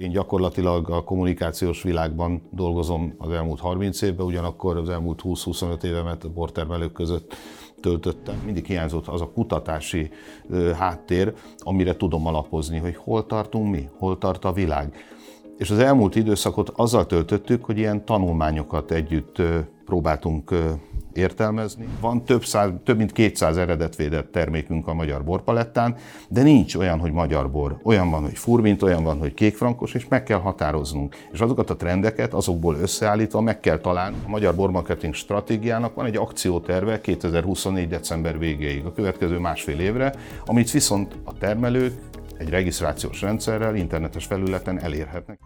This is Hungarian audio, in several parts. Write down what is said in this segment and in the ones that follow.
Én gyakorlatilag a kommunikációs világban dolgozom az elmúlt 30 évben, ugyanakkor az elmúlt 20-25 évemet a bortermelők között töltöttem. Mindig hiányzott az a kutatási háttér, amire tudom alapozni, hogy hol tartunk mi, hol tart a világ. És az elmúlt időszakot azzal töltöttük, hogy ilyen tanulmányokat együtt próbáltunk értelmezni. Van több, száz, több mint 200 eredetvédett termékünk a magyar borpalettán, de nincs olyan, hogy magyar bor. Olyan van, hogy furmint, olyan van, hogy kékfrankos, és meg kell határoznunk. És azokat a trendeket azokból összeállítva meg kell találni. A magyar bormarketing stratégiának van egy akcióterve 2024. december végéig, a következő másfél évre, amit viszont a termelők egy regisztrációs rendszerrel, internetes felületen elérhetnek.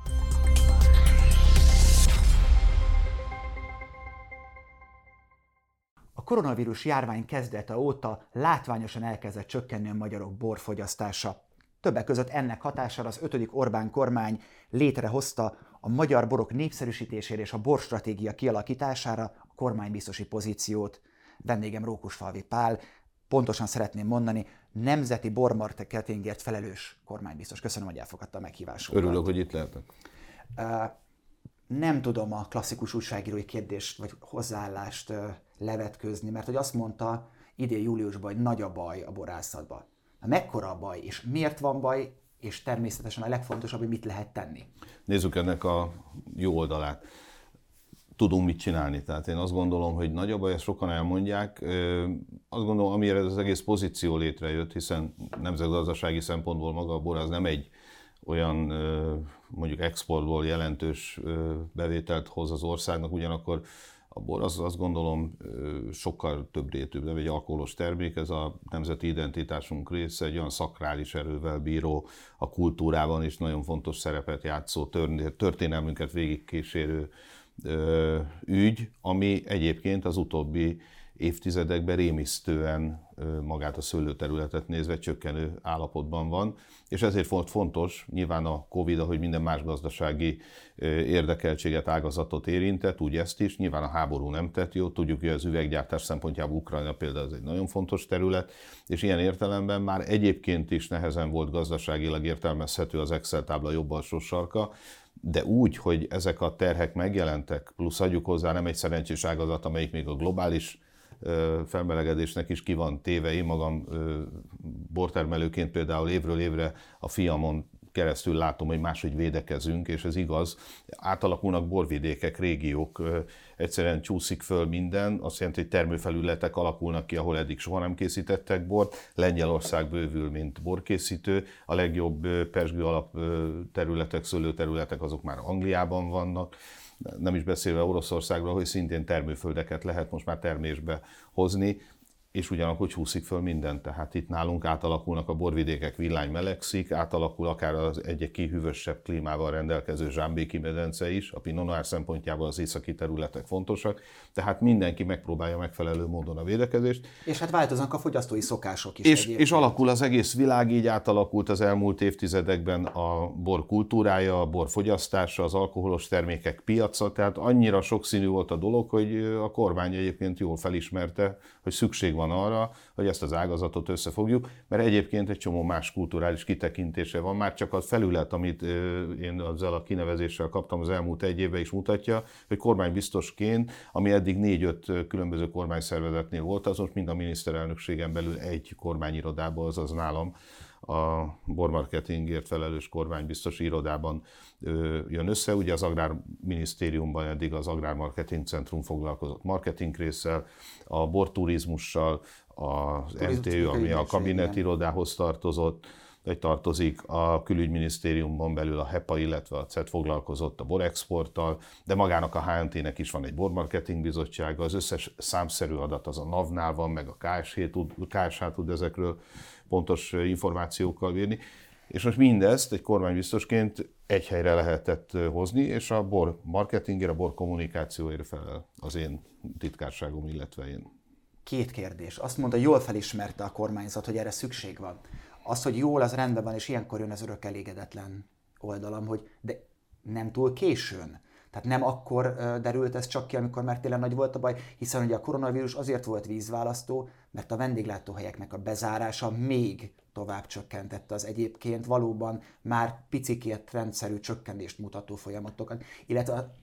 A koronavírus járvány kezdete óta látványosan elkezdett csökkenni a magyarok borfogyasztása. Többek között ennek hatására az 5. Orbán kormány létrehozta a magyar borok népszerűsítésére és a borstratégia kialakítására a kormánybiztosi pozíciót. Vendégem Rókusfalvi Pál, pontosan szeretném mondani, nemzeti bormarketingért felelős kormánybiztos. Köszönöm, hogy elfogadta a meghívásunkat. Örülök, hogy itt lehetek. Nem tudom a klasszikus újságírói kérdést vagy hozzáállást levetközni, mert hogy azt mondta idén júliusban, hogy nagy a baj a borászatban. Na mekkora a baj, és miért van baj, és természetesen a legfontosabb, hogy mit lehet tenni. Nézzük ennek a jó oldalát. Tudunk mit csinálni. Tehát én azt gondolom, hogy nagy a baj, ezt sokan elmondják. Azt gondolom, amire ez az egész pozíció létrejött, hiszen nemzetgazdasági szempontból maga a bor az nem egy olyan mondjuk exportból jelentős bevételt hoz az országnak, ugyanakkor a bor az azt gondolom sokkal több rétűbb, nem egy alkoholos termék, ez a nemzeti identitásunk része, egy olyan szakrális erővel bíró, a kultúrában is nagyon fontos szerepet játszó, történelmünket végigkísérő ügy, ami egyébként az utóbbi évtizedekben rémisztően magát a szőlőterületet nézve csökkenő állapotban van, és ezért volt fontos, nyilván a Covid, ahogy minden más gazdasági érdekeltséget, ágazatot érintett, úgy ezt is, nyilván a háború nem tett jó, tudjuk, hogy az üveggyártás szempontjából Ukrajna például ez egy nagyon fontos terület, és ilyen értelemben már egyébként is nehezen volt gazdaságilag értelmezhető az Excel tábla jobb alsó sarka, de úgy, hogy ezek a terhek megjelentek, plusz adjuk hozzá nem egy szerencsés ágazat, amelyik még a globális felmelegedésnek is ki van téve. Én magam bortermelőként például évről évre a fiamon keresztül látom, hogy máshogy védekezünk, és ez igaz. Átalakulnak borvidékek, régiók, egyszerűen csúszik föl minden, azt jelenti, hogy termőfelületek alakulnak ki, ahol eddig soha nem készítettek bort. Lengyelország bővül, mint borkészítő. A legjobb persgő alap területek, szőlőterületek azok már Angliában vannak nem is beszélve Oroszországról, hogy szintén termőföldeket lehet most már termésbe hozni, és ugyanakkor csúszik föl minden. Tehát itt nálunk átalakulnak a borvidékek, villány melegszik, átalakul akár az egy kihűvösebb klímával rendelkező Zsámbéki medence is, a Pinot szempontjából az északi területek fontosak, tehát mindenki megpróbálja megfelelő módon a védekezést. És hát változnak a fogyasztói szokások is. És, és alakul az egész világ, így átalakult az elmúlt évtizedekben a bor kultúrája, a bor fogyasztása, az alkoholos termékek piaca, tehát annyira sokszínű volt a dolog, hogy a kormány egyébként jól felismerte, hogy szükség van arra, hogy ezt az ágazatot összefogjuk, mert egyébként egy csomó más kulturális kitekintése van, már csak a felület, amit én ezzel a kinevezéssel kaptam az elmúlt egy évben is mutatja, hogy kormánybiztosként, ami eddig négy-öt különböző kormányszervezetnél volt, az most mind a miniszterelnökségen belül egy kormányirodában, azaz nálam a bormarketingért felelős kormánybiztos irodában jön össze. Ugye az Agrárminisztériumban eddig az Agrármarketing Centrum foglalkozott marketing résszel, a borturizmussal, az MTÜ, ami a kabinetirodához tartozott, vagy tartozik, a külügyminisztériumban belül a HEPA, illetve a CET foglalkozott a borexporttal, de magának a HNT-nek is van egy bormarketing bizottsága, az összes számszerű adat az a NAV-nál van, meg a KSH tud, KSH tud ezekről pontos információkkal bírni. És most mindezt egy kormánybiztosként egy helyre lehetett hozni, és a bor marketingére, a bor kommunikációért felel az én titkárságom, illetve én. Két kérdés. Azt mondta, jól felismerte a kormányzat, hogy erre szükség van. Az, hogy jól, az rendben van, és ilyenkor jön az örök elégedetlen oldalam, hogy de nem túl későn. Tehát nem akkor derült ez csak ki, amikor már tényleg nagy volt a baj, hiszen ugye a koronavírus azért volt vízválasztó, mert a vendéglátóhelyeknek a bezárása még tovább csökkentette az egyébként valóban már picikét rendszerű csökkenést mutató folyamatokat. Illetve,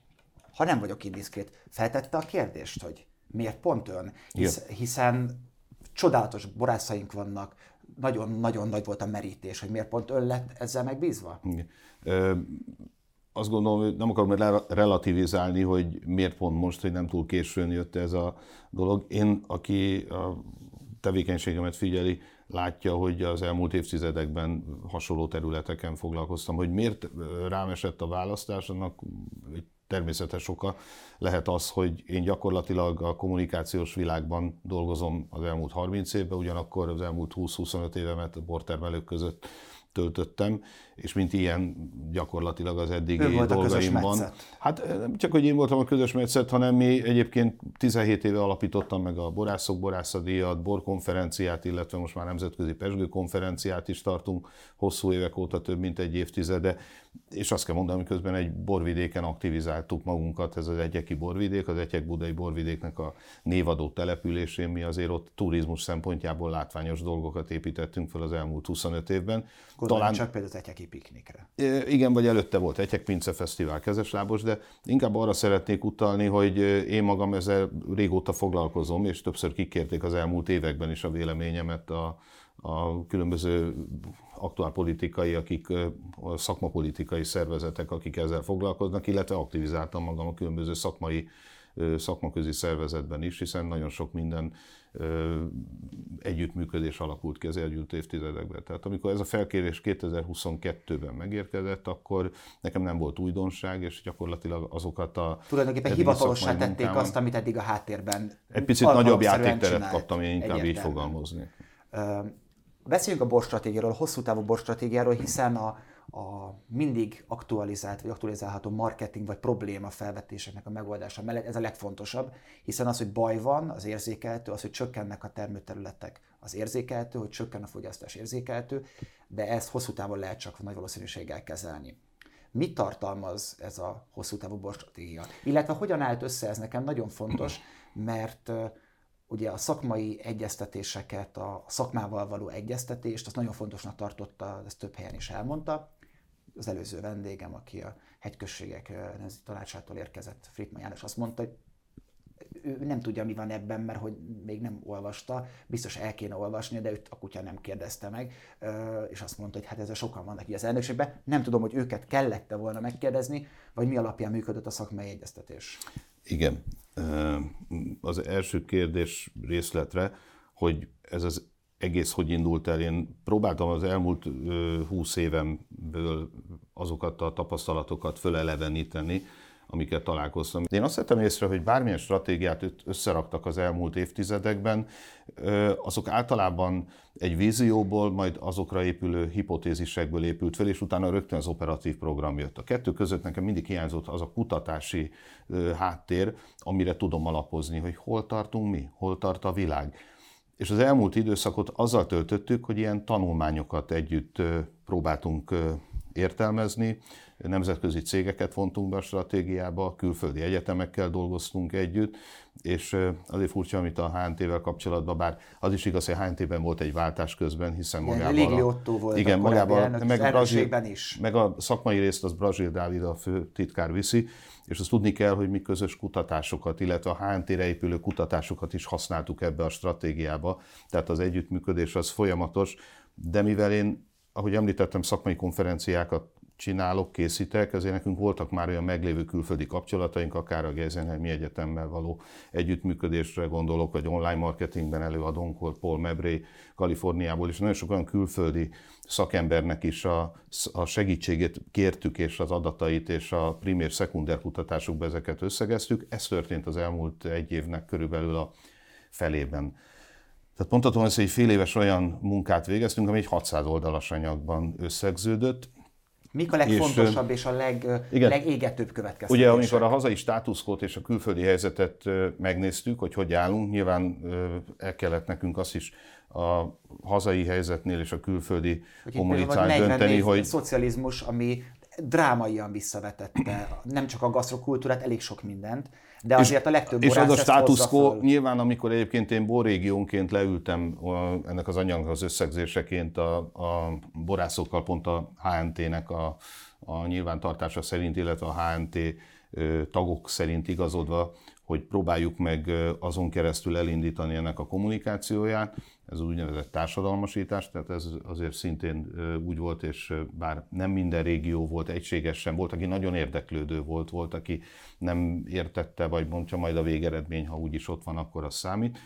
ha nem vagyok indiszkrét, feltette a kérdést, hogy miért pont ön? Hisz, hiszen csodálatos borászaink vannak, nagyon-nagyon nagy volt a merítés, hogy miért pont ön lett ezzel megbízva? Igen. Ö, azt gondolom, hogy nem akarom relativizálni, hogy miért pont most, hogy nem túl későn jött ez a dolog. Én, aki a tevékenységemet figyeli, látja, hogy az elmúlt évtizedekben hasonló területeken foglalkoztam. Hogy miért rám esett a választás, annak egy természetes oka lehet az, hogy én gyakorlatilag a kommunikációs világban dolgozom az elmúlt 30 évben, ugyanakkor az elmúlt 20-25 évemet a bortermelők között töltöttem, és mint ilyen gyakorlatilag az eddigi Ön dolgaimban. Hát nem csak, hogy én voltam a közös metszet, hanem mi egyébként 17 éve alapítottam meg a Borászok Borászadíjat, borkonferenciát, illetve most már nemzetközi pesgőkonferenciát is tartunk hosszú évek óta, több mint egy évtizede, és azt kell mondanom, közben egy borvidéken aktivizáltuk magunkat, ez az Egyeki borvidék, az Egyek budai borvidéknek a névadó településén, mi azért ott turizmus szempontjából látványos dolgokat építettünk fel az elmúlt 25 évben. Gondolom, Talán csak például az Egyeki piknikre. Igen, vagy előtte volt Egyek Pince Fesztivál kezeslábos, de inkább arra szeretnék utalni, hogy én magam ezzel régóta foglalkozom, és többször kikérték az elmúlt években is a véleményemet a, a különböző aktuálpolitikai, akik a szakmapolitikai szervezetek, akik ezzel foglalkoznak, illetve aktivizáltam magam a különböző szakmai szakmaközi szervezetben is, hiszen nagyon sok minden együttműködés alakult ki az elgyűlt évtizedekben. Tehát amikor ez a felkérés 2022-ben megérkezett, akkor nekem nem volt újdonság, és gyakorlatilag azokat a... Tulajdonképpen hivatalosan tették munkámat, azt, amit eddig a háttérben Egy picit nagyobb játékteret kaptam, én inkább így fogalmazni. Beszéljünk a borstratégiáról, a hosszú távú borstratégiáról, hiszen a, a mindig aktualizált vagy aktualizálható marketing vagy probléma felvetéseknek a megoldása mellett ez a legfontosabb, hiszen az, hogy baj van, az érzékeltő, az, hogy csökkennek a termőterületek, az érzékeltő, hogy csökken a fogyasztás érzékeltő, de ezt hosszú távon lehet csak nagy valószínűséggel kezelni. Mit tartalmaz ez a hosszú távú borstratégia? Illetve hogyan állt össze, ez nekem nagyon fontos, mert ugye a szakmai egyeztetéseket, a szakmával való egyeztetést, azt nagyon fontosnak tartotta, ezt több helyen is elmondta. Az előző vendégem, aki a hegyközségek nemzeti tanácsától érkezett, Frickman János, azt mondta, hogy ő nem tudja, mi van ebben, mert hogy még nem olvasta, biztos el kéne olvasni, de őt a kutya nem kérdezte meg, és azt mondta, hogy hát ezzel sokan vannak így az elnökségben. Nem tudom, hogy őket kellette volna megkérdezni, vagy mi alapján működött a szakmai egyeztetés. Igen. Az első kérdés részletre, hogy ez az egész hogy indult el. Én próbáltam az elmúlt húsz évemből azokat a tapasztalatokat föleleveníteni, amiket találkoztam. Én azt vettem észre, hogy bármilyen stratégiát összeraktak az elmúlt évtizedekben, azok általában egy vízióból, majd azokra épülő hipotézisekből épült fel, és utána rögtön az operatív program jött. A kettő között nekem mindig hiányzott az a kutatási háttér, amire tudom alapozni, hogy hol tartunk mi, hol tart a világ. És az elmúlt időszakot azzal töltöttük, hogy ilyen tanulmányokat együtt próbáltunk értelmezni, nemzetközi cégeket vontunk be a stratégiába, külföldi egyetemekkel dolgoztunk együtt, és azért furcsa, amit a HNT-vel kapcsolatban, bár az is igaz, hogy a HNT-ben volt egy váltás közben, hiszen magában... Ligi Otto volt igen, magában, meg, a Brazil, is. meg a szakmai részt az Brazil Dávid a fő titkár viszi, és azt tudni kell, hogy mi közös kutatásokat, illetve a HNT-re épülő kutatásokat is használtuk ebbe a stratégiába, tehát az együttműködés az folyamatos, de mivel én, ahogy említettem, szakmai konferenciákat csinálok, készítek, ezért nekünk voltak már olyan meglévő külföldi kapcsolataink, akár a Geisenheim Egyetemmel való együttműködésre gondolok, vagy online marketingben előadónk volt Paul Mebré Kaliforniából, és nagyon sok olyan külföldi szakembernek is a, a segítségét kértük, és az adatait, és a primér, szekunder kutatásokba ezeket összegeztük. Ez történt az elmúlt egy évnek körülbelül a felében. Tehát mondhatom, hogy egy fél éves olyan munkát végeztünk, ami egy 600 oldalas anyagban összegződött, Mik a legfontosabb és, és a leg, igen, legégetőbb következtetések? Ugye, amikor a hazai státuszkót és a külföldi helyzetet megnéztük, hogy hogy állunk, nyilván el kellett nekünk azt is a hazai helyzetnél és a külföldi kommunicál dönteni, hogy... szocializmus, ami drámaian visszavetette. Nem csak a gasztrokultúrát, elég sok mindent, de azért a legtöbb És az a status quo, nyilván amikor egyébként én borrégiónként leültem ennek az anyagnak az összegzéseként a, a borászokkal, pont a HNT-nek a, a nyilvántartása szerint, illetve a HNT tagok szerint igazodva, hogy próbáljuk meg azon keresztül elindítani ennek a kommunikációját. Ez úgynevezett társadalmasítás, tehát ez azért szintén úgy volt, és bár nem minden régió volt egységes sem, volt, aki nagyon érdeklődő volt, volt, aki nem értette, vagy mondja majd a végeredmény, ha úgyis ott van, akkor az számít.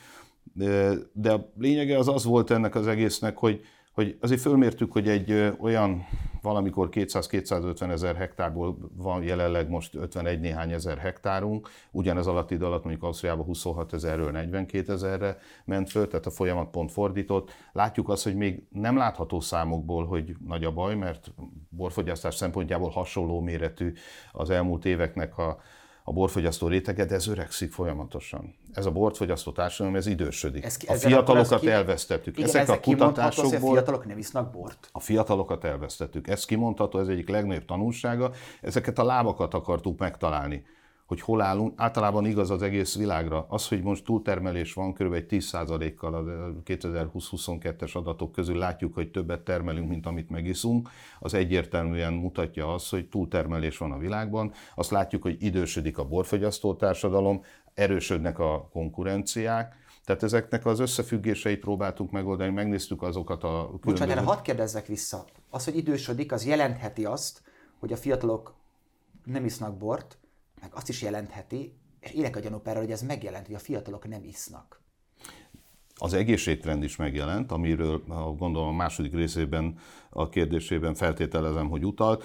De a lényege az az volt ennek az egésznek, hogy, hogy azért fölmértük, hogy egy olyan valamikor 200-250 ezer hektárból van jelenleg most 51 néhány ezer hektárunk, ugyanez alatt idő alatt mondjuk Ausztriában 26 ezerről 42 ezerre ment föl, tehát a folyamat pont fordított. Látjuk azt, hogy még nem látható számokból, hogy nagy a baj, mert borfogyasztás szempontjából hasonló méretű az elmúlt éveknek a, a borfogyasztó rétege, de ez öregszik folyamatosan. Ez a borfogyasztó társadalom, ez idősödik. Ez ki- a fiatalokat ki- elvesztettük. Igen, Ezek ezzel a kimondható, hogy a fiatalok nem isznak bort. a fiatalokat elvesztettük. Ez kimondható, ez egyik legnagyobb tanulsága. Ezeket a lábakat akartuk megtalálni, hogy hol állunk. Általában igaz az egész világra. Az, hogy most túltermelés van, kb. egy 10%-kal a 2020-22-es adatok közül látjuk, hogy többet termelünk, mint amit megiszunk, az egyértelműen mutatja azt, hogy túltermelés van a világban. Azt látjuk, hogy idősödik a borfogyasztó társadalom, erősödnek a konkurenciák, tehát ezeknek az összefüggéseit próbáltunk megoldani, megnéztük azokat a Bocsánat, erre hadd kérdezzek vissza. Az, hogy idősödik, az jelentheti azt, hogy a fiatalok nem isznak bort, meg azt is jelentheti, és élek a gyanúperrel, hogy ez megjelent, hogy a fiatalok nem isznak. Az egészségtrend is megjelent, amiről gondolom a második részében a kérdésében feltételezem, hogy utalt.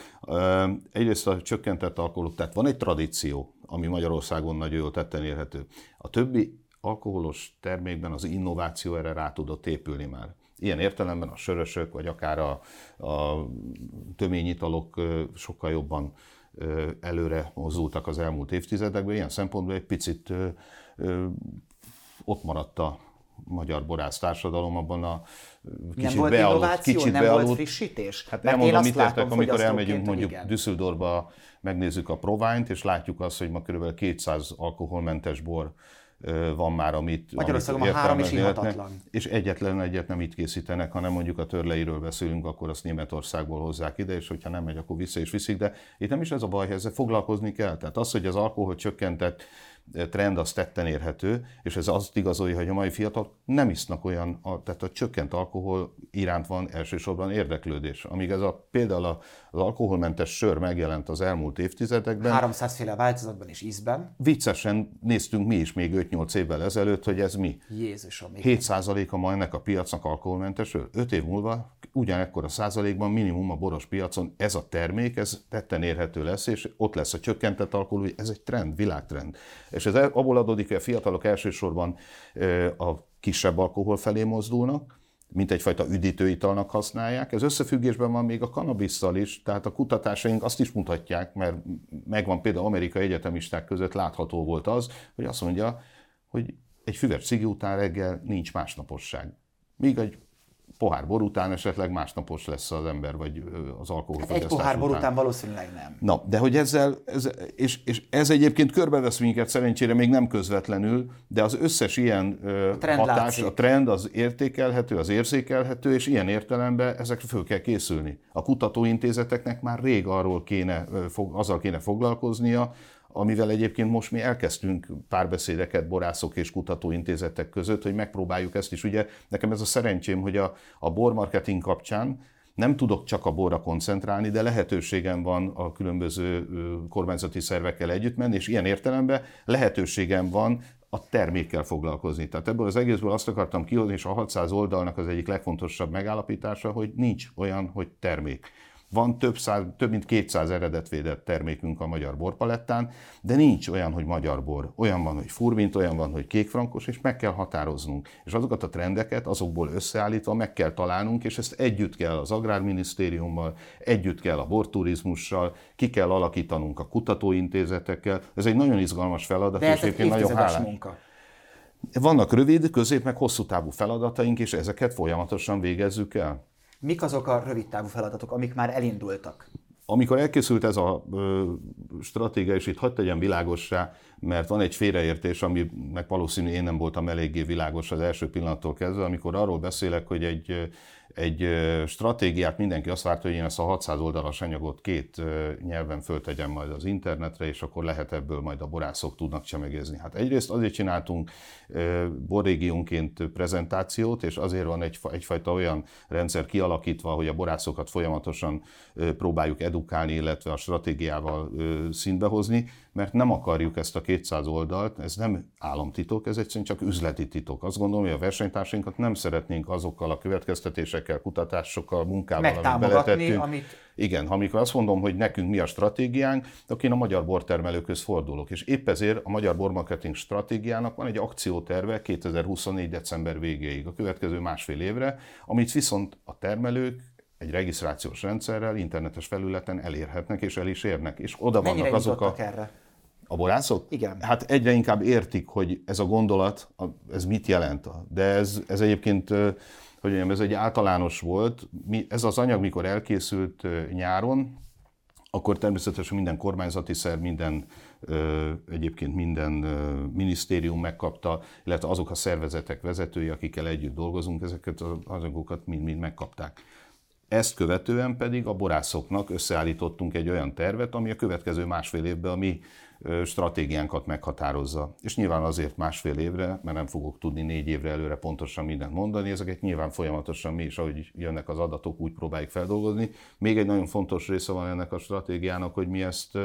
Egyrészt a csökkentett alkoholok, tehát van egy tradíció, ami Magyarországon nagyon tetten érhető. A többi alkoholos termékben az innováció erre rá tudott épülni már. Ilyen értelemben a sörösök, vagy akár a, a töményitalok sokkal jobban előre mozdultak az elmúlt évtizedekben. Ilyen szempontból egy picit ott maradt a magyar borász társadalom abban a kicsit nem volt bealudt, innováció, kicsit nem bealudt. volt frissítés? Hát Mert elmondom, én mit azt értek, látom, amikor elmegyünk mondjuk igen. Düsseldorfba, megnézzük a Provine-t, és látjuk azt, hogy ma kb. 200 alkoholmentes bor van már, amit Magyarországon amit ma három is ihatatlan. És egyetlen egyet nem itt készítenek, hanem mondjuk a törleiről beszélünk, akkor azt Németországból hozzák ide, és hogyha nem megy, akkor vissza is viszik. De itt nem is ez a baj, ezzel foglalkozni kell. Tehát az, hogy az alkohol csökkentett trend az tetten érhető, és ez azt igazolja, hogy a mai fiatal nem isznak olyan, a- tehát a csökkent alkohol iránt van elsősorban érdeklődés. Amíg ez a, például a- az alkoholmentes sör megjelent az elmúlt évtizedekben, 300 féle változatban és ízben. viccesen néztünk mi is még 5-8 évvel ezelőtt, hogy ez mi. Jézusom, igen. 7%-a ma ennek a piacnak alkoholmentes sör. 5 év múlva ugyanekkor a százalékban minimum a boros piacon ez a termék, ez tetten érhető lesz, és ott lesz a csökkentett alkohol, ez egy trend, világtrend. És ez abból adódik, hogy a fiatalok elsősorban a kisebb alkohol felé mozdulnak, mint egyfajta üdítőitalnak használják. Ez összefüggésben van még a kanabisszal is, tehát a kutatásaink azt is mutatják, mert megvan például amerikai egyetemisták között látható volt az, hogy azt mondja, hogy egy füves cigi után reggel nincs másnaposság. Míg egy pohár bor után esetleg másnapos lesz az ember, vagy az Hát alkoholfogyasztás egy pohár bor után valószínűleg nem. Na, de hogy ezzel, ez, és, és ez egyébként körbevesz minket szerencsére még nem közvetlenül, de az összes ilyen ö, trend hatás, látszik. a trend az értékelhető, az érzékelhető, és ilyen értelemben ezekre föl kell készülni. A kutatóintézeteknek már rég arról kéne, azzal kéne foglalkoznia, amivel egyébként most mi elkezdtünk párbeszédeket borászok és kutatóintézetek között, hogy megpróbáljuk ezt is. Ugye nekem ez a szerencsém, hogy a, a bormarketing kapcsán nem tudok csak a borra koncentrálni, de lehetőségem van a különböző kormányzati szervekkel együtt menni, és ilyen értelemben lehetőségem van a termékkel foglalkozni. Tehát ebből az egészből azt akartam kihozni, és a 600 oldalnak az egyik legfontosabb megállapítása, hogy nincs olyan, hogy termék. Van több, száz, több mint 200 eredetvédett termékünk a magyar borpalettán, de nincs olyan, hogy magyar bor. Olyan van, hogy furmint, olyan van, hogy kékfrankos, és meg kell határoznunk. És azokat a trendeket, azokból összeállítva meg kell találnunk, és ezt együtt kell az Agrárminisztériummal, együtt kell a borturizmussal, ki kell alakítanunk a kutatóintézetekkel. Ez egy nagyon izgalmas feladat, De és ez egy nagyon hálás. munka. Vannak rövid, közép, meg hosszú távú feladataink, és ezeket folyamatosan végezzük el. Mik azok a rövid távú feladatok, amik már elindultak? amikor elkészült ez a ö, stratégia, és itt hagyd tegyem világossá, mert van egy félreértés, aminek valószínű én nem voltam eléggé világos az első pillanattól kezdve, amikor arról beszélek, hogy egy egy stratégiát mindenki azt várta, hogy én ezt a 600 oldalas anyagot két nyelven föltegyem majd az internetre, és akkor lehet ebből majd a borászok tudnak csemegezni. Hát egyrészt azért csináltunk borrégiónként prezentációt, és azért van egy, egyfajta olyan rendszer kialakítva, hogy a borászokat folyamatosan próbáljuk edukálni, illetve a stratégiával szintbe hozni, mert nem akarjuk ezt a 200 oldalt, ez nem államtitok, ez egyszerűen csak üzleti titok. Azt gondolom, hogy a versenytársainkat nem szeretnénk azokkal a következtetésekkel, kutatásokkal, munkával, amit beletettünk. Amit... Igen, amikor azt mondom, hogy nekünk mi a stratégiánk, akkor én a magyar bortermelőköz fordulok. És épp ezért a magyar bormarketing stratégiának van egy akcióterve 2024. december végéig, a következő másfél évre, amit viszont a termelők egy regisztrációs rendszerrel, internetes felületen elérhetnek és el is érnek. És oda Mennyire vannak azok a... erre? A borászok? Igen. Hát egyre inkább értik, hogy ez a gondolat, ez mit jelent. De ez, ez egyébként, hogy mondjam, ez egy általános volt. Ez az anyag, mikor elkészült nyáron, akkor természetesen minden kormányzati szerv, minden egyébként minden minisztérium megkapta, illetve azok a szervezetek vezetői, akikkel együtt dolgozunk, ezeket az anyagokat mind-mind megkapták. Ezt követően pedig a borászoknak összeállítottunk egy olyan tervet, ami a következő másfél évben a mi stratégiánkat meghatározza. És nyilván azért másfél évre, mert nem fogok tudni négy évre előre pontosan mindent mondani, ezeket nyilván folyamatosan mi is, ahogy jönnek az adatok, úgy próbáljuk feldolgozni. Még egy nagyon fontos része van ennek a stratégiának, hogy mi ezt,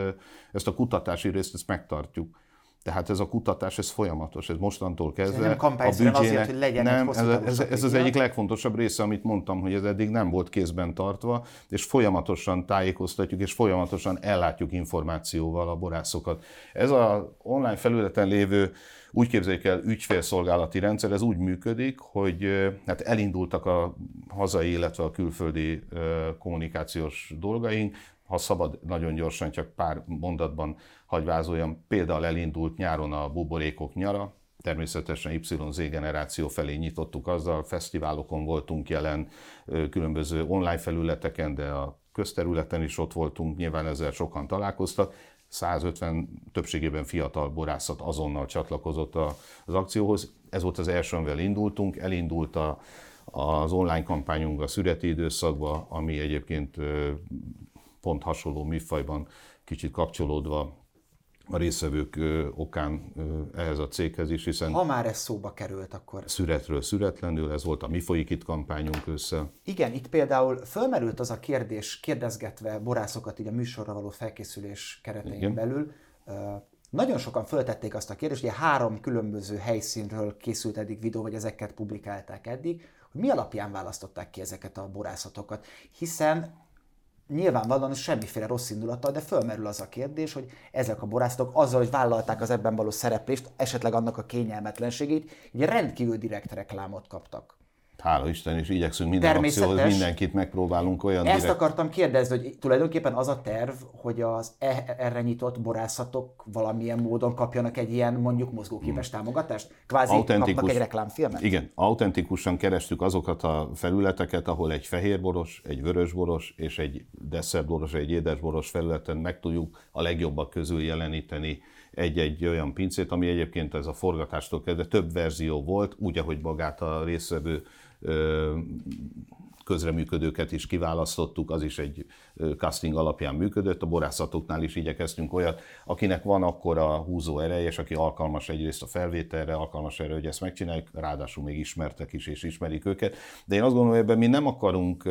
ezt a kutatási részt ezt megtartjuk. Tehát ez a kutatás, ez folyamatos, ez mostantól kezdve. Nem a büdzsének, azért, hogy legyen nem, ez, ez, ez, az egyik legfontosabb része, amit mondtam, hogy ez eddig nem volt kézben tartva, és folyamatosan tájékoztatjuk, és folyamatosan ellátjuk információval a borászokat. Ez az online felületen lévő úgy képzeljük el, ügyfélszolgálati rendszer, ez úgy működik, hogy hát elindultak a hazai, illetve a külföldi kommunikációs dolgaink, ha szabad, nagyon gyorsan, csak pár mondatban hagyvázoljam, például elindult nyáron a buborékok nyara, természetesen YZ generáció felé nyitottuk azzal, fesztiválokon voltunk jelen, különböző online felületeken, de a közterületen is ott voltunk, nyilván ezzel sokan találkoztak. 150 többségében fiatal borászat azonnal csatlakozott az akcióhoz. Ez volt az első, amivel indultunk. Elindult a, az online kampányunk a szüreti időszakban, ami egyébként pont hasonló műfajban kicsit kapcsolódva a részvevők okán ehhez a céghez is, hiszen... Ha már ez szóba került, akkor... Szüretről szüretlenül, ez volt a Mi folyik itt kampányunk össze. Igen, itt például fölmerült az a kérdés, kérdezgetve borászokat így a műsorra való felkészülés keretein Igen. belül, nagyon sokan föltették azt a kérdést, hogy három különböző helyszínről készült eddig videó, vagy ezeket publikálták eddig, hogy mi alapján választották ki ezeket a borászatokat, hiszen nyilvánvalóan semmiféle rossz indulattal, de fölmerül az a kérdés, hogy ezek a borászatok azzal, hogy vállalták az ebben való szereplést, esetleg annak a kényelmetlenségét, egy rendkívül direkt reklámot kaptak. Hála Isten, és igyekszünk minden akcióhoz mindenkit megpróbálunk olyan Ezt direkt... akartam kérdezni, hogy tulajdonképpen az a terv, hogy az e- erre nyitott borászatok valamilyen módon kapjanak egy ilyen mondjuk mozgóképes hmm. támogatást? Kvázi Autentikus, kapnak egy reklámfilmet? Igen, autentikusan kerestük azokat a felületeket, ahol egy fehérboros, egy vörösboros és egy desszertboros, egy édesboros felületen meg tudjuk a legjobbak közül jeleníteni egy-egy olyan pincét, ami egyébként ez a forgatástól kezdve több verzió volt, úgy, ahogy magát a részvevő közreműködőket is kiválasztottuk, az is egy casting alapján működött. A borászatoknál is igyekeztünk olyat, akinek van akkor a húzó ereje, és aki alkalmas egyrészt a felvételre, alkalmas erre, hogy ezt megcsináljuk, ráadásul még ismertek is, és ismerik őket. De én azt gondolom, hogy ebben mi nem akarunk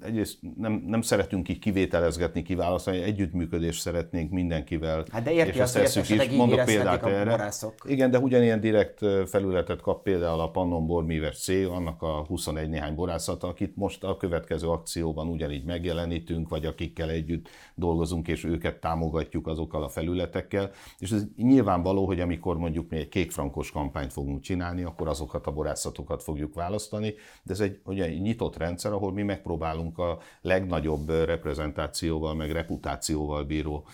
egyrészt nem, nem szeretünk így kivételezgetni, kiválasztani, együttműködést szeretnénk mindenkivel. Hát de érti és azt, tesszük is. Mondok példát erre. Borászok. Igen, de ugyanilyen direkt felületet kap például a Pannon Bormíves C, annak a 21 néhány borászata, akit most a következő akcióban ugyanígy megjelenítünk, vagy akikkel együtt dolgozunk, és őket támogatjuk azokkal a felületekkel. És ez nyilvánvaló, hogy amikor mondjuk mi egy kékfrankos kampányt fogunk csinálni, akkor azokat a borászatokat fogjuk választani, de ez egy, ugye, egy nyitott rendszer, ahol mi megpróbálunk megpróbálunk a legnagyobb reprezentációval, meg reputációval bíró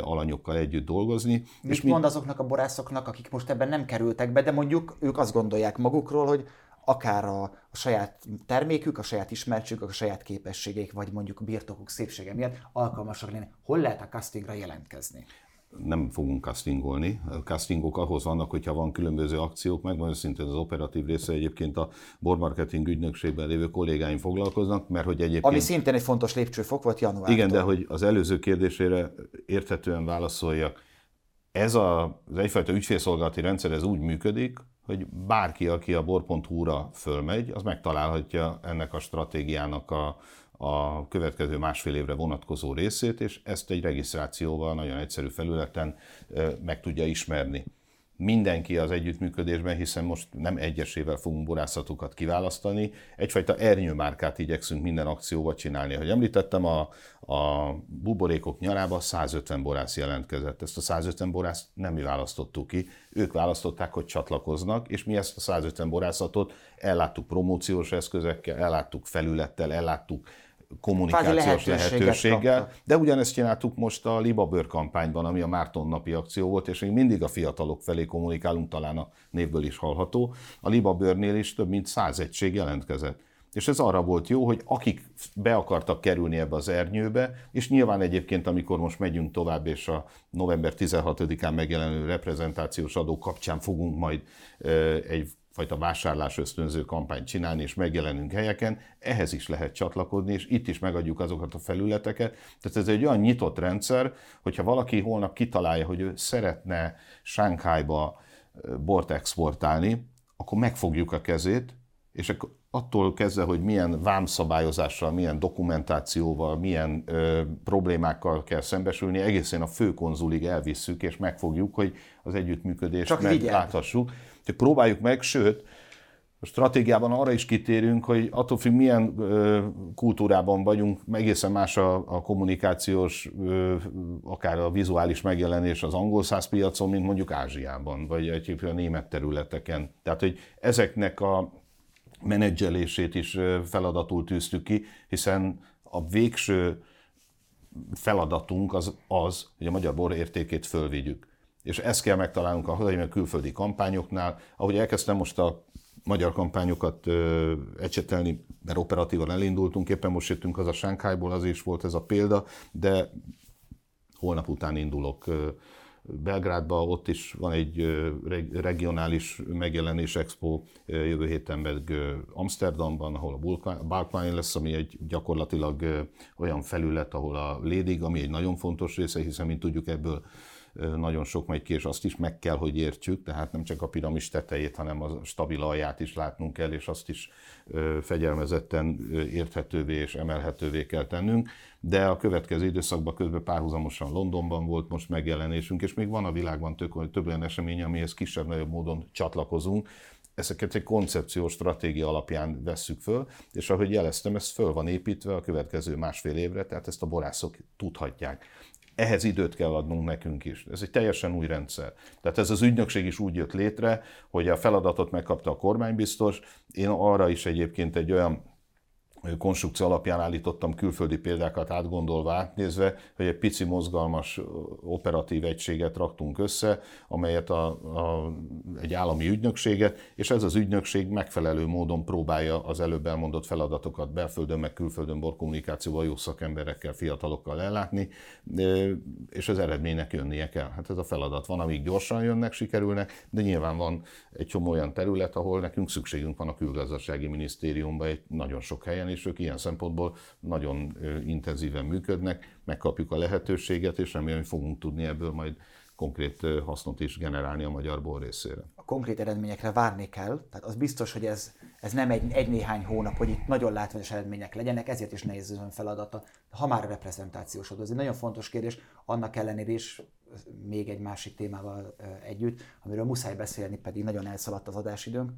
alanyokkal együtt dolgozni. Mit és mond mi... azoknak a borászoknak, akik most ebben nem kerültek be, de mondjuk ők azt gondolják magukról, hogy akár a, a saját termékük, a saját ismertségük, a saját képességeik, vagy mondjuk birtokuk szépsége miatt alkalmasak lenni. Hol lehet a castingra jelentkezni? Nem fogunk castingolni. A castingok ahhoz vannak, hogyha van különböző akciók, megvan szintén az operatív része egyébként a bormarketing ügynökségben lévő kollégáim foglalkoznak, mert hogy egyébként... Ami szintén egy fontos lépcsőfok volt január. Igen, de hogy az előző kérdésére érthetően válaszoljak, ez a, az egyfajta ügyfélszolgálati rendszer ez úgy működik, hogy bárki, aki a bor.hu-ra fölmegy, az megtalálhatja ennek a stratégiának a, a következő másfél évre vonatkozó részét, és ezt egy regisztrációval nagyon egyszerű felületen meg tudja ismerni. Mindenki az együttműködésben, hiszen most nem egyesével fogunk borászatokat kiválasztani, egyfajta ernyőmárkát igyekszünk minden akcióba csinálni. Hogy említettem, a, a buborékok nyarába 150 borász jelentkezett. Ezt a 150 borászt nem mi választottuk ki, ők választották, hogy csatlakoznak, és mi ezt a 150 borászatot elláttuk promóciós eszközekkel, elláttuk felülettel, elláttuk kommunikációs lehetőséggel. Kapta. De ugyanezt csináltuk most a Libabőr kampányban, ami a Márton napi akció volt, és még mindig a fiatalok felé kommunikálunk, talán a névből is hallható. A Libabőrnél is több mint száz egység jelentkezett. És ez arra volt jó, hogy akik be akartak kerülni ebbe az ernyőbe, és nyilván egyébként, amikor most megyünk tovább, és a november 16-án megjelenő reprezentációs adó kapcsán fogunk majd egy fajta vásárlás ösztönző kampányt csinálni, és megjelenünk helyeken, ehhez is lehet csatlakozni, és itt is megadjuk azokat a felületeket. Tehát ez egy olyan nyitott rendszer, hogyha valaki holnap kitalálja, hogy ő szeretne Sánkhájba bort exportálni, akkor megfogjuk a kezét, és akkor attól kezdve, hogy milyen vámszabályozással, milyen dokumentációval, milyen ö, problémákkal kell szembesülni, egészen a főkonzulig elvisszük, és megfogjuk, hogy az együttműködést Csak megláthassuk. Csak próbáljuk meg, sőt, a stratégiában arra is kitérünk, hogy attól függ, milyen ö, kultúrában vagyunk, egészen más a, a kommunikációs, ö, akár a vizuális megjelenés az angol száz piacon, mint mondjuk Ázsiában, vagy egy a német területeken. Tehát, hogy ezeknek a menedzselését is feladatul tűztük ki, hiszen a végső feladatunk az az, hogy a magyar bor értékét fölvigyük. És ezt kell megtalálnunk a hazai, a külföldi kampányoknál. Ahogy elkezdtem most a magyar kampányokat ö, ecsetelni, mert operatívan elindultunk, éppen most jöttünk az a Sánkhájból, az is volt ez a példa, de holnap után indulok Belgrádban, ott is van egy regionális megjelenés expo, jövő héten meg Amsterdamban, ahol a Balkmány lesz, ami egy gyakorlatilag olyan felület, ahol a lédig, ami egy nagyon fontos része, hiszen mint tudjuk ebből nagyon sok megy ki, és azt is meg kell, hogy értsük, tehát nem csak a piramis tetejét, hanem a stabil alját is látnunk kell, és azt is fegyelmezetten érthetővé és emelhetővé kell tennünk. De a következő időszakban közben párhuzamosan Londonban volt most megjelenésünk, és még van a világban tök, több olyan esemény, amihez kisebb-nagyobb módon csatlakozunk, ezeket egy koncepciós stratégia alapján vesszük föl, és ahogy jeleztem, ez föl van építve a következő másfél évre, tehát ezt a borászok tudhatják ehhez időt kell adnunk nekünk is. Ez egy teljesen új rendszer. Tehát ez az ügynökség is úgy jött létre, hogy a feladatot megkapta a kormánybiztos. Én arra is egyébként egy olyan konstrukció alapján állítottam külföldi példákat átgondolva, átnézve, hogy egy pici mozgalmas operatív egységet raktunk össze, amelyet a, a, egy állami ügynökséget, és ez az ügynökség megfelelő módon próbálja az előbb elmondott feladatokat belföldön, meg külföldön borkommunikációval, jó szakemberekkel, fiatalokkal ellátni, és az eredménynek jönnie kell. Hát ez a feladat van, amíg gyorsan jönnek, sikerülnek, de nyilván van egy csomó olyan terület, ahol nekünk szükségünk van a külgazdasági minisztériumban egy nagyon sok helyen, és ők ilyen szempontból nagyon intenzíven működnek, megkapjuk a lehetőséget, és remélem, hogy fogunk tudni ebből majd konkrét hasznot is generálni a magyar bor részére. A konkrét eredményekre várni kell, tehát az biztos, hogy ez, ez nem egy, egy néhány hónap, hogy itt nagyon látványos eredmények legyenek, ezért is nehéz az ön feladata, ha már a reprezentációs adó. Ez egy nagyon fontos kérdés, annak ellenére is még egy másik témával együtt, amiről muszáj beszélni, pedig nagyon elszaladt az adásidőnk.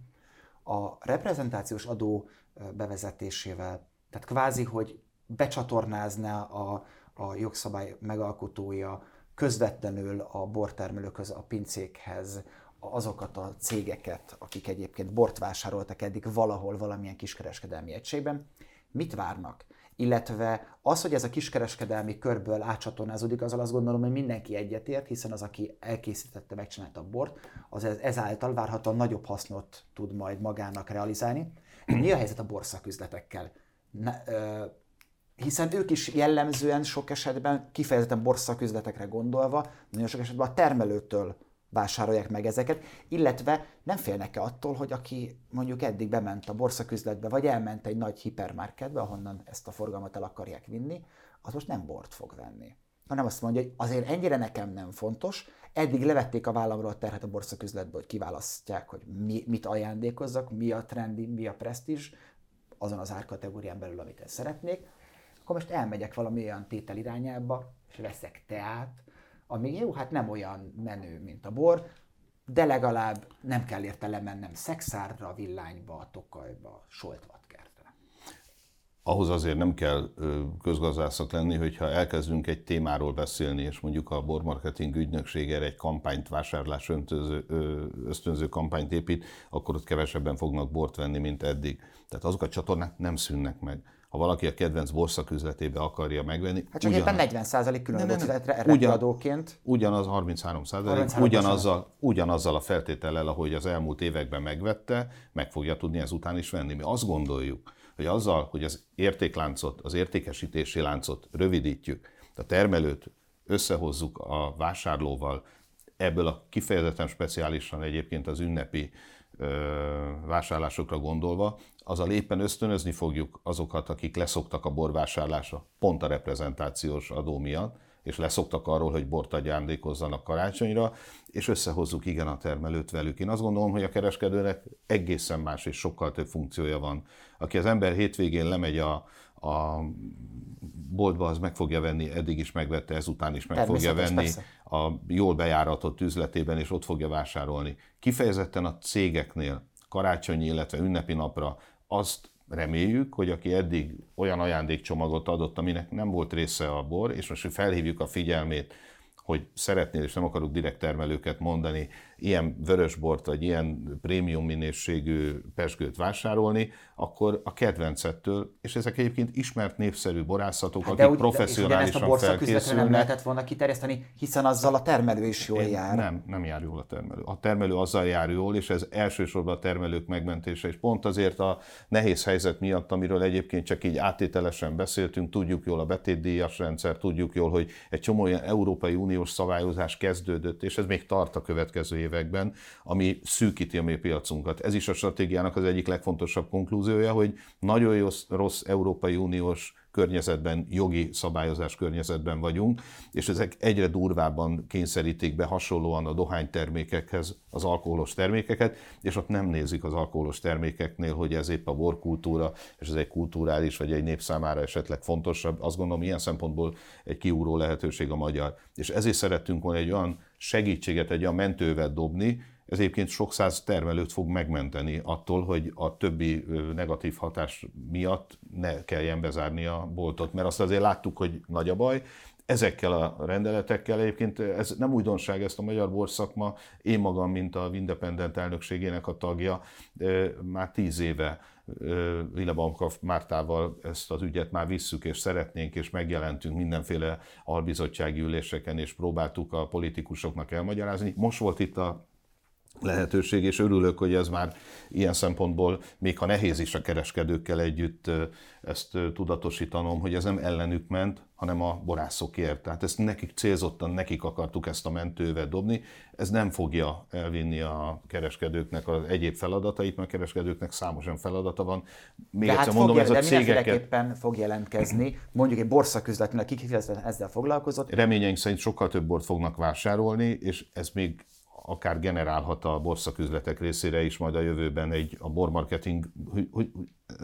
A reprezentációs adó bevezetésével. Tehát kvázi, hogy becsatornázná a, a jogszabály megalkotója közvetlenül a bortermelőköz, a pincékhez azokat a cégeket, akik egyébként bort vásároltak eddig valahol, valamilyen kiskereskedelmi egységben. Mit várnak? illetve az, hogy ez a kiskereskedelmi körből átcsatornázódik, azzal azt gondolom, hogy mindenki egyetért, hiszen az, aki elkészítette, megcsinálta a bort, az ezáltal várhatóan nagyobb hasznot tud majd magának realizálni. Mi a helyzet a borszaküzletekkel? Ne, ö, hiszen ők is jellemzően sok esetben, kifejezetten borszaküzletekre gondolva, nagyon sok esetben a termelőtől vásárolják meg ezeket, illetve nem félnek-e attól, hogy aki mondjuk eddig bement a borszaküzletbe, vagy elment egy nagy hipermarketbe, ahonnan ezt a forgalmat el akarják vinni, az most nem bort fog venni. Hanem azt mondja, hogy azért ennyire nekem nem fontos, eddig levették a vállamról a terhet a borszaküzletbe, hogy kiválasztják, hogy mi, mit ajándékozzak, mi a trendi, mi a presztízs, azon az árkategórián belül, amit én szeretnék, akkor most elmegyek valami olyan tétel irányába, és veszek teát, ami jó, hát nem olyan menő, mint a bor, de legalább nem kell érte lemennem szexárra, villányba, tokajba, soltvatkertre. Ahhoz azért nem kell közgazdászak lenni, hogyha elkezdünk egy témáról beszélni, és mondjuk a bormarketing ügynökség erre egy kampányt, vásárlás öntöző, ösztönző kampányt épít, akkor ott kevesebben fognak bort venni, mint eddig. Tehát azok a csatornák nem szűnnek meg ha valaki a kedvenc borszaküzletébe akarja megvenni. Hát csak ugyan, éppen 40% különadó üzletre ugyan, Ugyanaz 33 százalék, ugyanazzal, ugyanazzal a feltétellel, ahogy az elmúlt években megvette, meg fogja tudni ezután is venni. Mi azt gondoljuk, hogy azzal, hogy az értékláncot, az értékesítési láncot rövidítjük, a termelőt összehozzuk a vásárlóval, ebből a kifejezetten speciálisan egyébként az ünnepi vásárlásokra gondolva, azzal éppen ösztönözni fogjuk azokat, akik leszoktak a borvásárlásra, pont a reprezentációs adó miatt, és leszoktak arról, hogy bort ajándékozzanak karácsonyra, és összehozzuk igen a termelőt velük. Én azt gondolom, hogy a kereskedőnek egészen más és sokkal több funkciója van. Aki az ember hétvégén lemegy a, a boltba, az meg fogja venni, eddig is megvette, ezután is meg fogja venni persze. a jól bejáratott üzletében, és ott fogja vásárolni. Kifejezetten a cégeknél karácsonyi, illetve ünnepi napra azt reméljük, hogy aki eddig olyan ajándékcsomagot adott, aminek nem volt része a bor, és most felhívjuk a figyelmét, hogy szeretnél, és nem akarok direkt termelőket mondani, ilyen vörösbort, vagy ilyen prémium minőségű pesgőt vásárolni, akkor a kedvencettől, és ezek egyébként ismert népszerű borászatok, hát akik úgy, professzionálisan de felkészülnek. nem lehetett volna kiterjeszteni, hiszen azzal a termelő is jól jár. Nem, nem jár jól a termelő. A termelő azzal jár jól, és ez elsősorban a termelők megmentése, és pont azért a nehéz helyzet miatt, amiről egyébként csak így áttételesen beszéltünk, tudjuk jól a betétdíjas rendszer, tudjuk jól, hogy egy csomó olyan Európai Uniós szabályozás kezdődött, és ez még tart a következő években, ami szűkíti a mi piacunkat. Ez is a stratégiának az egyik legfontosabb konklúziója, hogy nagyon rossz, rossz Európai Uniós környezetben, jogi szabályozás környezetben vagyunk, és ezek egyre durvábban kényszerítik be hasonlóan a dohánytermékekhez az alkoholos termékeket, és ott nem nézik az alkoholos termékeknél, hogy ez épp a borkultúra, és ez egy kulturális vagy egy nép számára esetleg fontosabb. Azt gondolom, ilyen szempontból egy kiúró lehetőség a magyar. És ezért szerettünk volna egy olyan segítséget, egy olyan mentővet dobni, ez egyébként sok száz termelőt fog megmenteni attól, hogy a többi negatív hatás miatt ne kelljen bezárni a boltot, mert azt azért láttuk, hogy nagy a baj. Ezekkel a rendeletekkel egyébként ez nem újdonság, ezt a magyar borszakma, én magam, mint a Independent elnökségének a tagja, már tíz éve Wille Baumkopf Mártával ezt az ügyet már visszük, és szeretnénk, és megjelentünk mindenféle albizottsági üléseken, és próbáltuk a politikusoknak elmagyarázni. Most volt itt a lehetőség, és örülök, hogy ez már ilyen szempontból, még ha nehéz is a kereskedőkkel együtt ezt tudatosítanom, hogy ez nem ellenük ment, hanem a borászokért. Tehát ezt nekik célzottan, nekik akartuk ezt a mentővet dobni. Ez nem fogja elvinni a kereskedőknek az egyéb feladatait, mert a kereskedőknek számos olyan feladata van. Még egyszer hát mondom, ez a cégeket... fog jelentkezni, mondjuk egy borszaküzletnél, akik ezzel foglalkozott. Reményeink szerint sokkal több bort fognak vásárolni, és ez még akár generálhat a borszaküzletek részére is majd a jövőben egy a bormarketing, hogy, hogy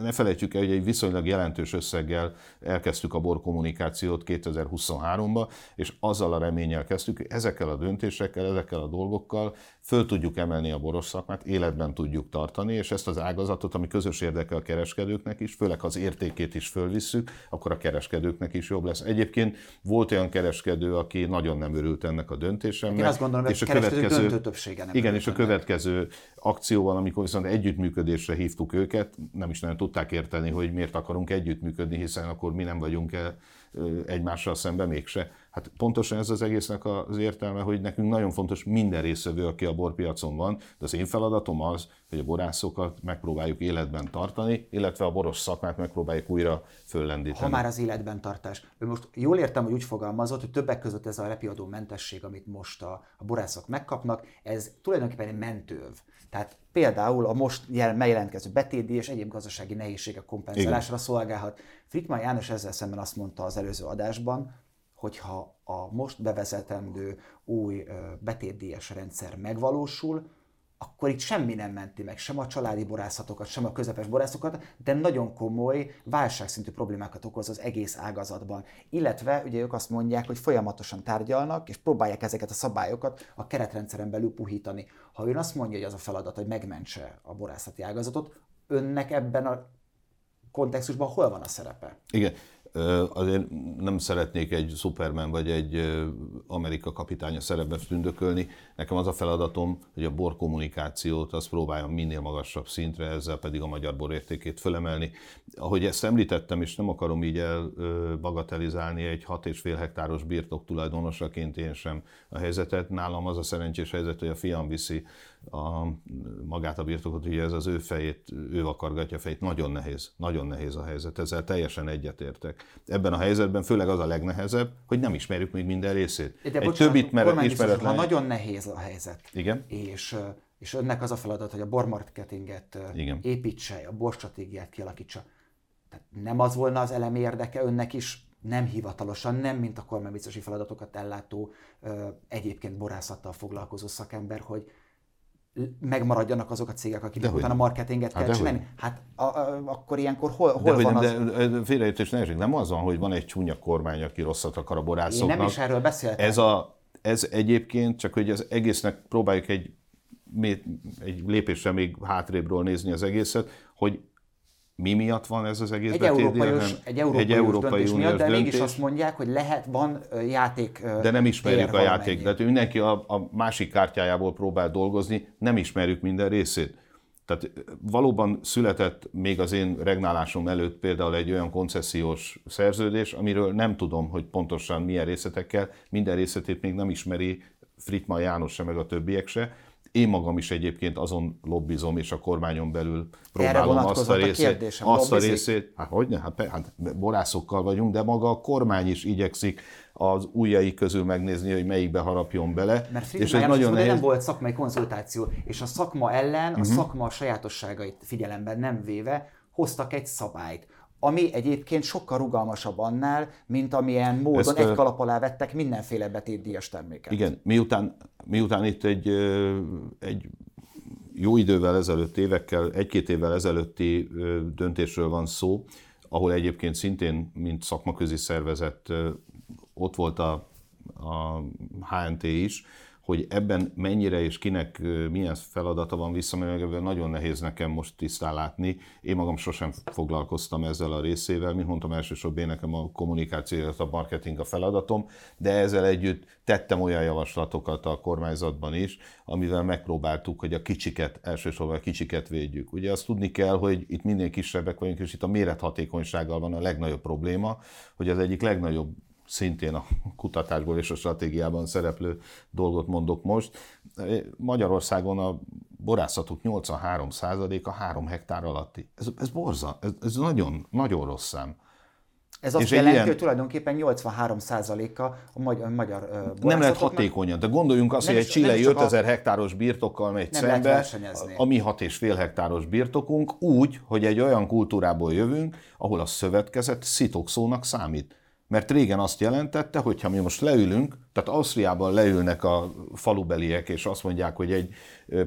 ne felejtjük el, hogy egy viszonylag jelentős összeggel elkezdtük a bor kommunikációt 2023-ba, és azzal a reménnyel kezdtük, hogy ezekkel a döntésekkel, ezekkel a dolgokkal föl tudjuk emelni a boros szakmát, életben tudjuk tartani, és ezt az ágazatot, ami közös érdeke a kereskedőknek is, főleg az értékét is fölvisszük, akkor a kereskedőknek is jobb lesz. Egyébként volt olyan kereskedő, aki nagyon nem örült ennek a döntésemnek. Én azt gondolom, és a következő, döntő többsége nem Igen, és a következő akcióval, amikor viszont együttműködésre hívtuk őket, nem is nagyon tudták érteni, hogy miért akarunk együttműködni, hiszen akkor mi nem vagyunk -e egymással szemben mégse. Hát pontosan ez az egésznek az értelme, hogy nekünk nagyon fontos minden részvevő, aki a borpiacon van, de az én feladatom az, hogy a borászokat megpróbáljuk életben tartani, illetve a boros szakmát megpróbáljuk újra föllendíteni. Ha már az életben tartás. Most jól értem, hogy úgy fogalmazott, hogy többek között ez a repiadó mentesség, amit most a, a borászok megkapnak, ez tulajdonképpen egy mentőv. Tehát például a most jel, megjelentkező betédi és egyéb gazdasági nehézségek kompenzálásra Igen. szolgálhat. Frickman János ezzel szemben azt mondta az előző adásban, hogyha a most bevezetendő új betétdíjas rendszer megvalósul, akkor itt semmi nem menti meg, sem a családi borászatokat, sem a közepes borászokat, de nagyon komoly válságszintű problémákat okoz az egész ágazatban. Illetve ugye ők azt mondják, hogy folyamatosan tárgyalnak, és próbálják ezeket a szabályokat a keretrendszeren belül puhítani. Ha ön azt mondja, hogy az a feladat, hogy megmentse a borászati ágazatot, önnek ebben a kontextusban hol van a szerepe? Igen, azért nem szeretnék egy Superman vagy egy Amerika kapitánya szerepbe tündökölni. Nekem az a feladatom, hogy a bor kommunikációt azt próbáljam minél magasabb szintre, ezzel pedig a magyar bor értékét fölemelni. Ahogy ezt említettem, és nem akarom így elbagatelizálni egy 6,5 hektáros birtok tulajdonosaként én sem a helyzetet. Nálam az a szerencsés helyzet, hogy a fiam viszi a, magát a birtokot, ugye ez az ő fejét, ő akargatja a fejét, nagyon nehéz, nagyon nehéz a helyzet, ezzel teljesen egyetértek. Ebben a helyzetben főleg az a legnehezebb, hogy nem ismerjük még minden részét. De Egy bocsánat, több ismeret, ismeretlen... Ha nagyon nehéz a helyzet, Igen? és és önnek az a feladat, hogy a bormarketinget Igen. építse, a borstratégiát kialakítsa. Tehát nem az volna az elemi érdeke önnek is, nem hivatalosan, nem mint a kormánybiztosi feladatokat ellátó, egyébként borászattal foglalkozó szakember, hogy megmaradjanak azok a cégek, akik utána marketinget hát kell csinálni. Hát a, a, akkor ilyenkor hol, hol de, van de, az... De félreértés ne Nem az van, hogy van egy csúnya kormány, aki rosszat akar a borászoknak. Én nem is erről beszéltem. Ez, a, ez egyébként, csak hogy az egésznek próbáljuk egy, egy lépésre még hátrébről nézni az egészet, hogy mi miatt van ez az egész egy európai, egy európai, egy európai döntés miatt, de mégis azt mondják, hogy lehet, van játék De nem ismerjük a játék, de mindenki a, a másik kártyájából próbál dolgozni, nem ismerjük minden részét. Tehát valóban született még az én regnálásom előtt például egy olyan koncesziós szerződés, amiről nem tudom, hogy pontosan milyen részletekkel, minden részletét még nem ismeri Fritman János se, meg a többiek se, én magam is egyébként azon lobbizom, és a kormányon belül próbálom azt a részét. A azt a részét, hát hogyne, hát, hát borászokkal vagyunk, de maga a kormány is igyekszik az ujjai közül megnézni, hogy melyikbe harapjon bele. Mert és ez nagyon nehéz... nem volt szakmai konzultáció, és a szakma ellen, a uh-huh. szakma sajátosságait figyelemben nem véve hoztak egy szabályt ami egyébként sokkal rugalmasabb annál, mint amilyen módon Ezt, egy kalap alá vettek mindenféle betétdíjas terméket. Igen, miután, miután itt egy, egy jó idővel ezelőtt, évekkel, egy-két évvel ezelőtti döntésről van szó, ahol egyébként szintén, mint szakmaközi szervezet, ott volt a, a HNT is, hogy ebben mennyire és kinek milyen feladata van visszamenőleg, nagyon nehéz nekem most tisztán látni. Én magam sosem foglalkoztam ezzel a részével, mint mondtam, elsősorban én nekem a kommunikáció, a marketing a feladatom, de ezzel együtt tettem olyan javaslatokat a kormányzatban is, amivel megpróbáltuk, hogy a kicsiket, elsősorban a kicsiket védjük. Ugye azt tudni kell, hogy itt minél kisebbek vagyunk, és itt a mérethatékonysággal van a legnagyobb probléma, hogy az egyik legnagyobb szintén a kutatásból és a stratégiában szereplő dolgot mondok most. Magyarországon a borászatok 83%-a 3 hektár alatti. Ez, ez borza, ez, ez nagyon, nagyon rossz szám. Ez azt jelenti, ilyen... hogy tulajdonképpen 83%-a a magyar, magyar Nem lehet hatékonyan, de gondoljunk azt, hogy egy Chile 5000 a... hektáros birtokkal megy nem szembe, a mi 6,5 hektáros birtokunk úgy, hogy egy olyan kultúrából jövünk, ahol a szövetkezet szitokszónak számít. Mert régen azt jelentette, hogy ha mi most leülünk, tehát Ausztriában leülnek a falubeliek, és azt mondják, hogy egy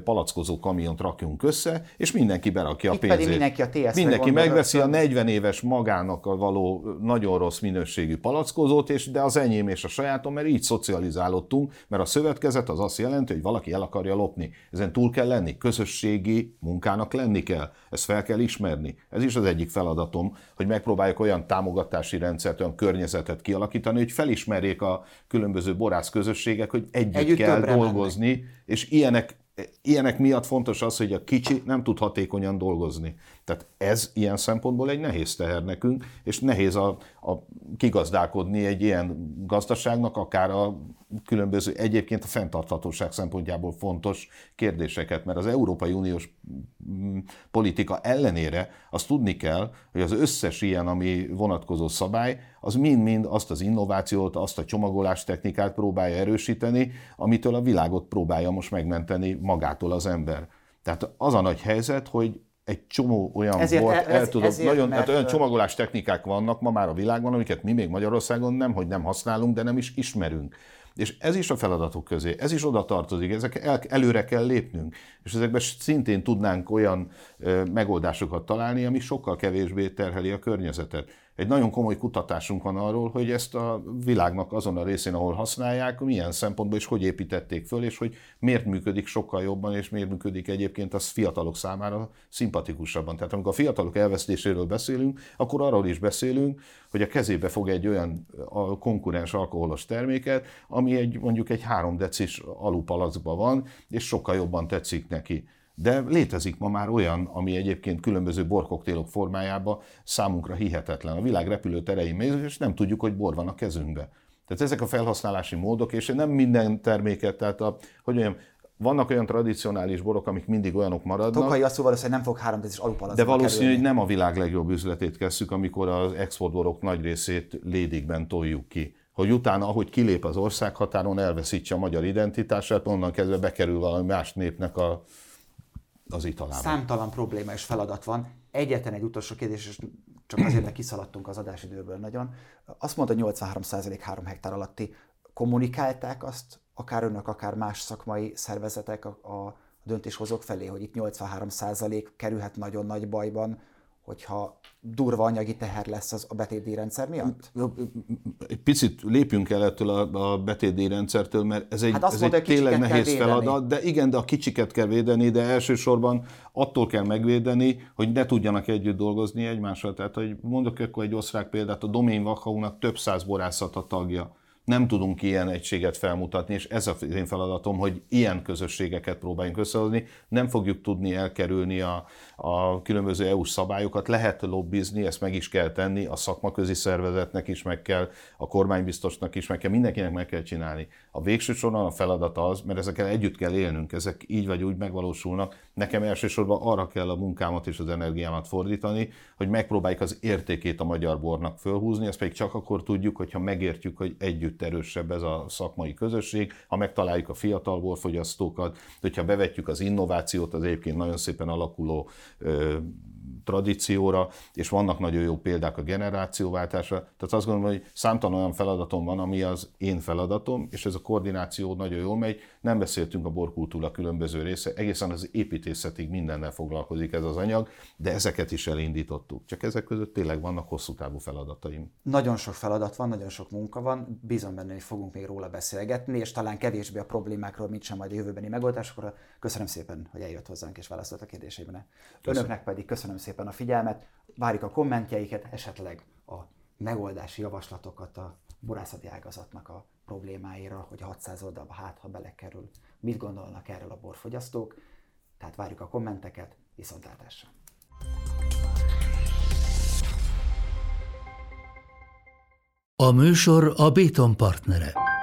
palackozó kamiont rakjunk össze, és mindenki berakja Itt a pénzét. mindenki a TSZ Mindenki megveszi a 40 éves magának a való nagyon rossz minőségű palackozót, és de az enyém és a sajátom, mert így szocializálódtunk, mert a szövetkezet az azt jelenti, hogy valaki el akarja lopni. Ezen túl kell lenni, közösségi munkának lenni kell. Ezt fel kell ismerni. Ez is az egyik feladatom, hogy megpróbáljuk olyan támogatási rendszert, olyan környezetet kialakítani, hogy felismerjék a különböző borász közösségek, hogy együtt, együtt kell dolgozni, mennek. és ilyenek ilyenek miatt fontos az, hogy a kicsi nem tud hatékonyan dolgozni. Tehát ez ilyen szempontból egy nehéz teher nekünk, és nehéz a, a kigazdálkodni egy ilyen gazdaságnak, akár a különböző egyébként a fenntarthatóság szempontjából fontos kérdéseket, mert az Európai Uniós mm, politika ellenére azt tudni kell, hogy az összes ilyen, ami vonatkozó szabály, az mind-mind azt az innovációt, azt a csomagolás technikát próbálja erősíteni, amitől a világot próbálja most megmenteni magától az ember. Tehát az a nagy helyzet, hogy egy csomó olyan ezért, volt, e- ez, el tudok, ezért, nagyon, mert, hát olyan csomagolás technikák vannak ma már a világban, amiket mi még Magyarországon nem, hogy nem használunk, de nem is ismerünk. És ez is a feladatok közé, ez is oda tartozik, ezek el, előre kell lépnünk, és ezekben szintén tudnánk olyan ö, megoldásokat találni, ami sokkal kevésbé terheli a környezetet. Egy nagyon komoly kutatásunk van arról, hogy ezt a világnak azon a részén, ahol használják, milyen szempontból és hogy építették föl, és hogy miért működik sokkal jobban, és miért működik egyébként az fiatalok számára szimpatikusabban. Tehát amikor a fiatalok elvesztéséről beszélünk, akkor arról is beszélünk, hogy a kezébe fog egy olyan konkurens alkoholos terméket, ami egy mondjuk egy három decis alupalacban van, és sokkal jobban tetszik neki. De létezik ma már olyan, ami egyébként különböző borkoktélok formájában számunkra hihetetlen. A világ repülőterein mész, és nem tudjuk, hogy bor van a kezünkbe. Tehát ezek a felhasználási módok, és nem minden terméket, tehát a, hogy mondjam, vannak olyan tradicionális borok, amik mindig olyanok maradnak. Tokai azt valószínűleg nem fog három is alupalacba De valószínű, hogy nem a világ legjobb üzletét kezdjük, amikor az exportborok nagy részét lédikben toljuk ki hogy utána, ahogy kilép az országhatáron, elveszítse a magyar identitását, onnan kezdve bekerül valami más népnek a az italában. Számtalan probléma és feladat van. Egyetlen egy utolsó kérdés, és csak azért, mert kiszaladtunk az adásidőből nagyon. Azt mondta, 83% 3 hektár alatti. Kommunikálták azt akár önök, akár más szakmai szervezetek a, a döntéshozók felé, hogy itt 83% kerülhet nagyon nagy bajban, hogyha durva anyagi teher lesz az a betétdíjrendszer miatt? Egy picit lépjünk el ettől a, a betétdíjrendszertől, mert ez egy, hát ez mondta, egy tényleg nehéz feladat, de igen, de a kicsiket kell védeni, de elsősorban attól kell megvédeni, hogy ne tudjanak együtt dolgozni egymással. Tehát, hogy mondok akkor egy osztrák példát, a Domain Vakaunak több száz borászat a tagja nem tudunk ilyen egységet felmutatni, és ez az én feladatom, hogy ilyen közösségeket próbáljunk összehozni. Nem fogjuk tudni elkerülni a, a különböző EU-s szabályokat, lehet lobbizni, ezt meg is kell tenni, a szakmaközi szervezetnek is meg kell, a kormánybiztosnak is meg kell, mindenkinek meg kell csinálni. A végső soron a feladat az, mert ezekkel együtt kell élnünk, ezek így vagy úgy megvalósulnak. Nekem elsősorban arra kell a munkámat és az energiámat fordítani, hogy megpróbáljuk az értékét a magyar bornak fölhúzni, ezt pedig csak akkor tudjuk, hogyha megértjük, hogy együtt erősebb ez a szakmai közösség, ha megtaláljuk a fiatal borfogyasztókat, hogyha bevetjük az innovációt, az egyébként nagyon szépen alakuló tradícióra, és vannak nagyon jó példák a generációváltásra. Tehát azt gondolom, hogy számtalan olyan feladatom van, ami az én feladatom, és ez a koordináció nagyon jól megy. Nem beszéltünk a borkultúra különböző része, egészen az építészetig mindennel foglalkozik ez az anyag, de ezeket is elindítottuk. Csak ezek között tényleg vannak hosszú távú feladataim. Nagyon sok feladat van, nagyon sok munka van, bízom benne, hogy fogunk még róla beszélgetni, és talán kevésbé a problémákról, mint sem majd a jövőbeni megoldásokra. Köszönöm szépen, hogy eljött hozzánk és válaszolt a kérdéseimre. Önöknek pedig köszönöm szépen a figyelmet, várjuk a kommentjeiket, esetleg a megoldási javaslatokat a borászati ágazatnak a problémáira, hogy 600 oldalba hát, ha belekerül. Mit gondolnak erről a borfogyasztók? Tehát várjuk a kommenteket, viszontlátásra! A műsor a Béton partnere.